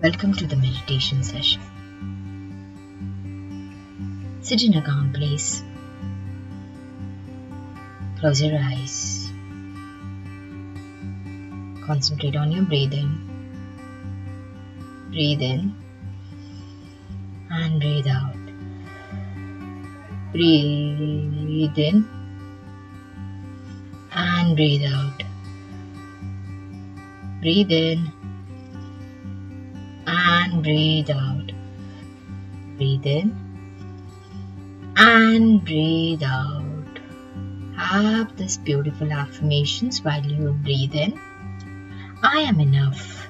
Welcome to the meditation session. Sit in a calm place. Close your eyes. Concentrate on your breathing. Breathe in and breathe out. Breathe in and breathe out. Breathe in and breathe out. Breathe in and breathe out. Have this beautiful affirmations while you breathe in. I am enough.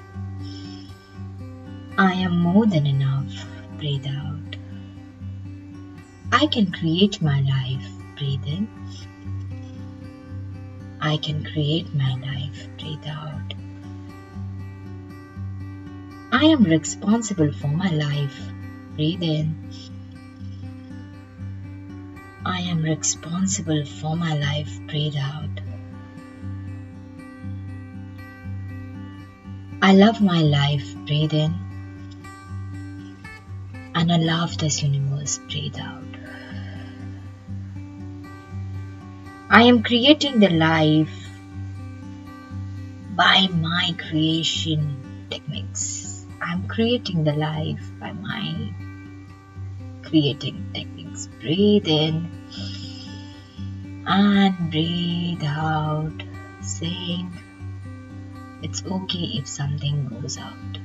I am more than enough. Breathe out. I can create my life. Breathe in. I can create my life. Breathe out. I am responsible for my life. Breathe in. I am responsible for my life. Breathe out. I love my life. Breathe in. And I love this universe. Breathe out. I am creating the life by my creation techniques. I'm creating the life by my creating techniques. Breathe in and breathe out, saying it's okay if something goes out.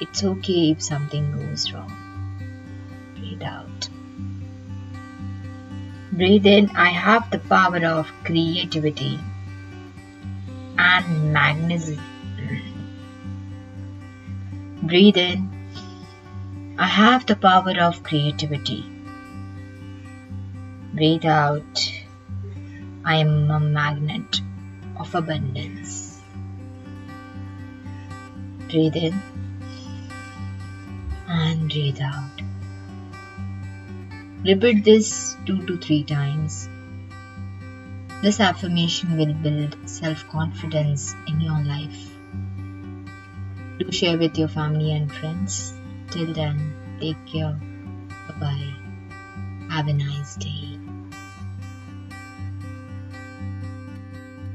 It's okay if something goes wrong. Breathe out. Breathe in. I have the power of creativity and magnetism. Breathe in. I have the power of creativity. Breathe out. I am a magnet of abundance. Breathe in and breathe out. Repeat this two to three times. This affirmation will build self confidence in your life. Do share with your family and friends. Till then, take care. Bye bye. Have a nice day.